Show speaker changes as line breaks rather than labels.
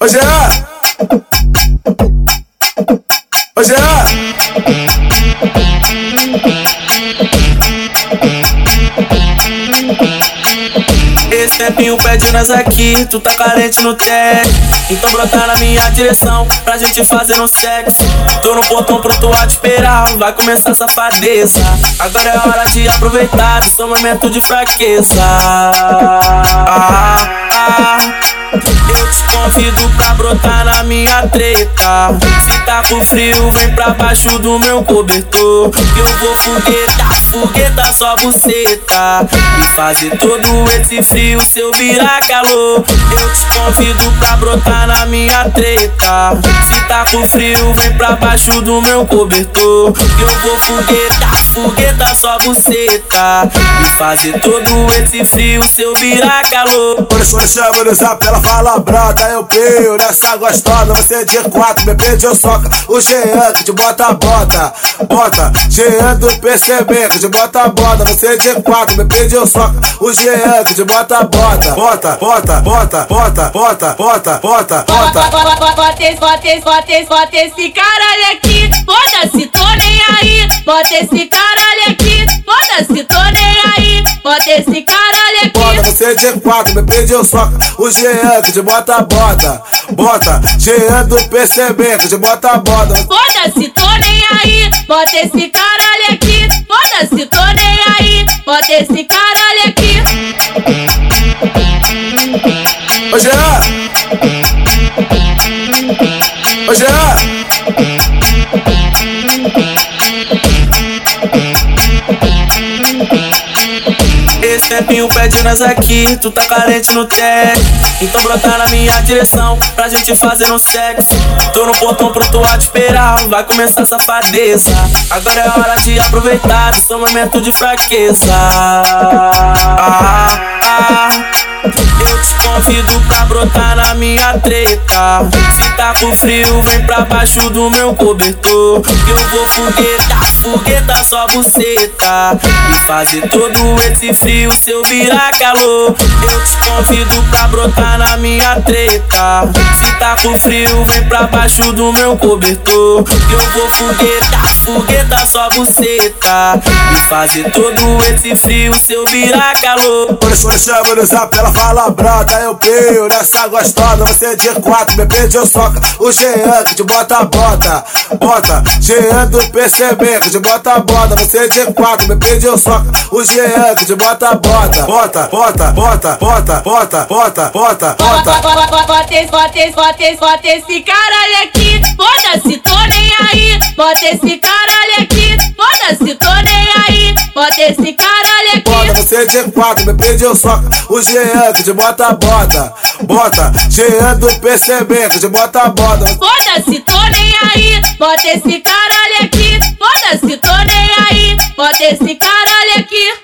Ô Jean!
Esse tempinho pede nós aqui, tu tá carente no teste. Então brota na minha direção pra gente fazer um sexo. Tô no portão pronto a te esperar, vai começar a safadeza. Agora é hora de aproveitar esse momento de fraqueza. Ah, ah. Eu te convido pra brotar na minha treta. Se tá com frio, vem pra baixo do meu cobertor. Que eu vou foguetar, fogueta só buceta. E fazer todo esse frio se eu virar calor. Eu te convido pra brotar na minha treta. Se tá com frio, vem pra baixo do meu cobertor. Que eu vou foguetar, fogueta só buceta. E fazer todo esse frio se eu virar calor.
Por isso eu chamo no zap, ela fala brota, eu pio nessa gostosa, você é de quatro, bebê de eu soca, o Jean que te bota a bota, bota, Jean do PCB que te bota a bota, você é de quatro, bebê de eu soca, o Jean que te bota a bota, bota, bota, bota, bota, bota, bota, bota, bota.
Bota esse, bota esse, bota esse, bota esse caralho aqui, foda-se, tô nem aí, bota esse caralho aqui, foda-se, tô nem aí, bota esse caralho aqui.
Bota você é de quatro, de eu soca, o Jean que te bota a bota, bota, Jean do PCB que te bota a bota.
Foda-se, tô nem aí, bota esse caralho aqui. Foda-se, tô nem aí, bota esse caralho aqui.
Ô Jean! Ô Jean!
Esse tempinho pede nós aqui, tu tá carente no teste. Então brota na minha direção pra gente fazer um sexo. Tô no portão pronto a te esperar, vai começar a safadeza. Agora é hora de aproveitar esse momento de fraqueza. Ah, ah. Eu te convido pra brotar na minha treta. Se tá com frio, vem pra baixo do meu cobertor. Que eu vou foguetar, fogueta só buceta. E fazer todo esse frio se eu virar calor. Eu te convido pra brotar na minha treta. Se tá com frio, vem pra baixo do meu cobertor. Que eu vou foguetar, fogueta só buceta. E fazer todo esse frio se eu virar calor.
Isso eu no zap, ela fala brota, eu pio nessa gostosa, você é de quatro, bebê eu soca, o Jean que te bota bota, bota, Jean do PCB que te bota a bota, você de quatro, de eu soca, o Jean que te bota a bota, bota, bota, bota, bota, bota, bota, bota, bota.
Bota bota bota bota esse caralho aqui. Foda-se, tô nem aí, bota esse caralho aqui. Foda-se, tô nem aí, bota esse caralho
Bota
aqui.
você é de quatro, de eu soca, o Jean que te bota a bota, bota, Jean do PCB que te bota a bota.
Foda-se, tô nem aí, bota esse caralho bota esse caralho aqui.